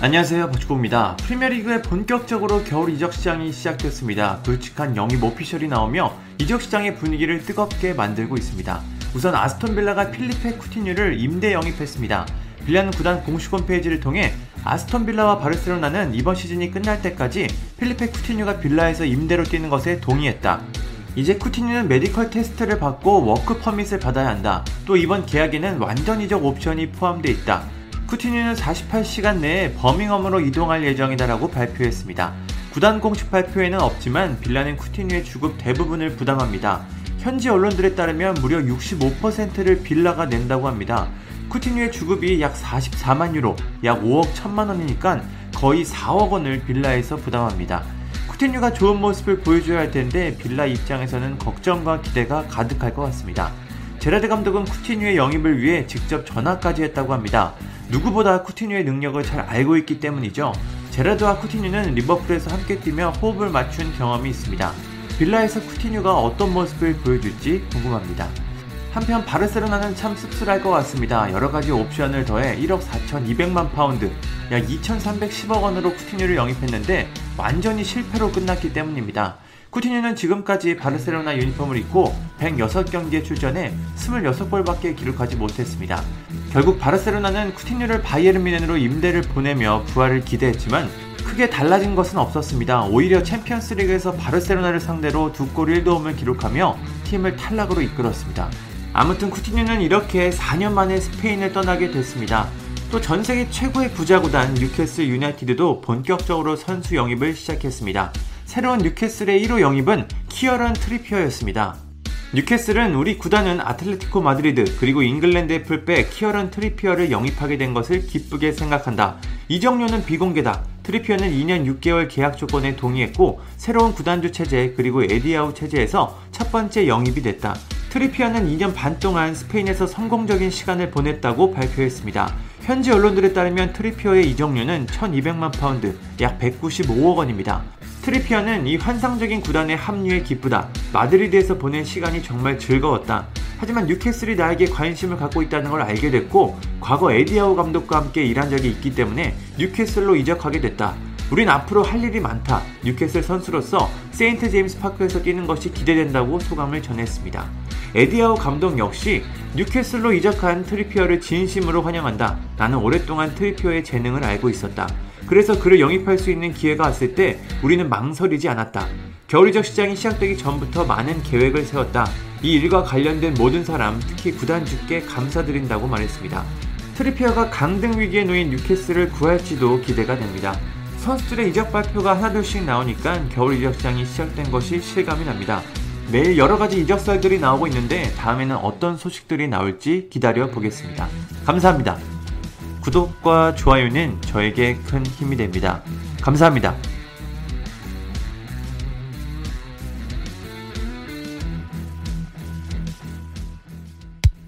안녕하세요 버추고입니다. 프리미어리그에 본격적으로 겨울 이적 시장이 시작됐습니다. 굵직한 영입 official이 나오며 이적 시장의 분위기를 뜨겁게 만들고 있습니다. 우선 아스톤 빌라가 필리페 쿠티뉴를 임대 영입했습니다. 빌라는 구단 공식 홈페이지를 통해 아스톤 빌라와 바르셀로나는 이번 시즌이 끝날 때까지 필리페 쿠티뉴가 빌라에서 임대로 뛰는 것에 동의했다. 이제 쿠티뉴는 medical test를 받고 워크 퍼밋을 받아야 한다. 또 이번 계약에는 완전 이적 옵션이 포함되어 있다. 쿠티뉴는 48시간 내에 버밍엄으로 이동할 예정이다라고 발표했습니다. 구단 공식 발표에는 없지만 빌라는 쿠티뉴의 주급 대부분을 부담합니다. 현지 언론들에 따르면 무려 65%를 빌라가 낸다고 합니다. 쿠티뉴의 주급이 약 44만 유로, 약 5억 1천만 원이니까 거의 4억 원을 빌라에서 부담합니다. 쿠티뉴가 좋은 모습을 보여줘야 할 텐데 빌라 입장에서는 걱정과 기대가 가득할 것 같습니다. 제라드 감독은 쿠티뉴의 영입을 위해 직접 전화까지 했다고 합니다. 누구보다 쿠티뉴의 능력을 잘 알고 있기 때문이죠. 제라드와 쿠티뉴는 리버풀에서 함께 뛰며 호흡을 맞춘 경험이 있습니다. 빌라에서 쿠티뉴가 어떤 모습을 보여줄지 궁금합니다. 한편 바르셀로나는 참 씁쓸할 것 같습니다. 여러 가지 옵션을 더해 1억 4,200만 파운드, 약 2,310억 원으로 쿠티뉴를 영입했는데 완전히 실패로 끝났기 때문입니다. 쿠티뉴는 지금까지 바르셀로나 유니폼을 입고 106경기에 출전해 26골밖에 기록하지 못했습니다. 결국 바르셀로나는 쿠티뉴를 바이에른 뮌헨으로 임대를 보내며 부활을 기대했지만 크게 달라진 것은 없었습니다. 오히려 챔피언스 리그에서 바르셀로나를 상대로 두골 1도움을 기록하며 팀을 탈락으로 이끌었습니다. 아무튼 쿠티뉴는 이렇게 4년 만에 스페인을 떠나게 됐습니다. 또 전 세계 최고의 부자 구단 뉴캐슬 유나이티드도 본격적으로 선수 영입을 시작했습니다. 새로운 뉴캐슬의 1호 영입은 키어런 트리피어였습니다. 뉴캐슬은 우리 구단은 아틀레티코 마드리드 그리고 잉글랜드의 풀백 키어런 트리피어를 영입하게 된 것을 기쁘게 생각한다. 이적료는 비공개다. 트리피어는 2년 6개월 계약 조건에 동의했고 새로운 구단주 체제 그리고 에디 하우 체제에서 첫 번째 영입이 됐다. 트리피어는 2년 반 동안 스페인에서 성공적인 시간을 보냈다고 발표했습니다. 현지 언론들에 따르면 트리피어의 이적료는 1200만 파운드, 약 195억 원입니다. 트리피어는 이 환상적인 구단에 합류해 기쁘다. 마드리드에서 보낸 시간이 정말 즐거웠다. 하지만 뉴캐슬이 나에게 관심을 갖고 있다는 걸 알게 됐고 과거 에디 하우 감독과 함께 일한 적이 있기 때문에 뉴캐슬로 이적하게 됐다. 우린 앞으로 할 일이 많다. 뉴캐슬 선수로서 세인트 제임스 파크에서 뛰는 것이 기대된다고 소감을 전했습니다. 에디 하우 감독 역시 뉴캐슬로 이적한 트리피어를 진심으로 환영한다. 나는 오랫동안 트리피어의 재능을 알고 있었다. 그래서 그를 영입할 수 있는 기회가 왔을 때 우리는 망설이지 않았다. 겨울 이적 시장이 시작되기 전부터 많은 계획을 세웠다. 이 일과 관련된 모든 사람, 특히 구단주께 감사드린다고 말했습니다. 트리피어가 강등 위기에 놓인 뉴캐슬을 구할지도 기대가 됩니다. 선수들의 이적 발표가 하나둘씩 나오니까 겨울 이적 시장이 시작된 것이 실감이 납니다. 매일 여러 가지 이적설들이 나오고 있는데 다음에는 어떤 소식들이 나올지 기다려 보겠습니다. 감사합니다. 구독과 좋아요는 저에게 큰 힘이 됩니다. 감사합니다.